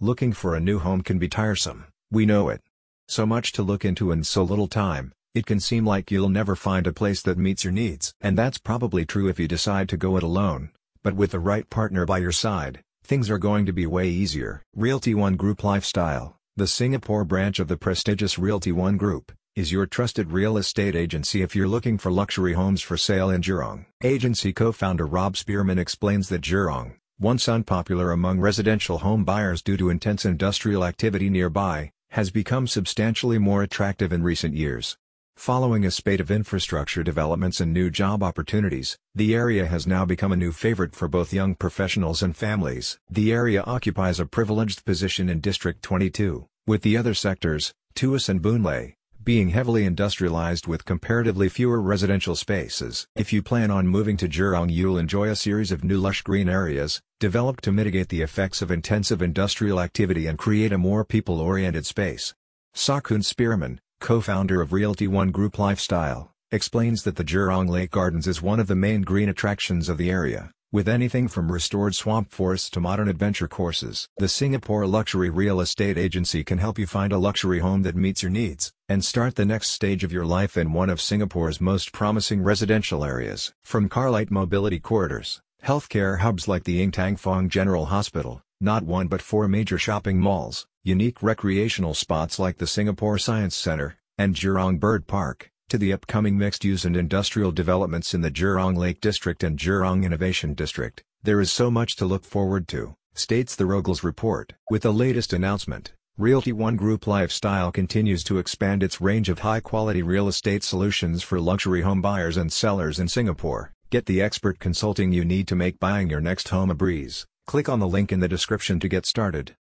Looking for a new home can be tiresome, we know it. So much to look into and so little time, it can seem like you'll never find a place that meets your needs. And that's probably true if you decide to go it alone, but with the right partner by your side, things are going to be way easier. Realty One Group Lifestyle, the Singapore branch of the prestigious Realty One Group, is your trusted real estate agency if you're looking for luxury homes for sale in Jurong. Agency co-founder Rob Spearman explains that Jurong, once unpopular among residential home buyers due to intense industrial activity nearby, has become substantially more attractive in recent years. Following a spate of infrastructure developments and new job opportunities, the area has now become a new favorite for both young professionals and families. The area occupies a privileged position in District 22, with the other sectors, Tuas and Boon Lay, being heavily industrialized with comparatively fewer residential spaces. If you plan on moving to Jurong you'll enjoy a series of new lush green areas, developed to mitigate the effects of intensive industrial activity and create a more people-oriented space. Sakun Spearman, co-founder of Realty One Group Lifestyle, explains that the Jurong Lake Gardens is one of the main green attractions of the area, with anything from restored swamp forests to modern adventure courses. The Singapore Luxury Real Estate Agency can help you find a luxury home that meets your needs, and start the next stage of your life in one of Singapore's most promising residential areas. From Carlite Mobility Corridors, healthcare hubs like the Ng Teng Fong General Hospital, not one but four major shopping malls, unique recreational spots like the Singapore Science Centre, and Jurong Bird Park, to the upcoming mixed-use and industrial developments in the Jurong Lake District and Jurong Innovation District, there is so much to look forward to, states the Rogels report. With the latest announcement, Realty One Group Lifestyle continues to expand its range of high-quality real estate solutions for luxury home buyers and sellers in Singapore. Get the expert consulting you need to make buying your next home a breeze. Click on the link in the description to get started.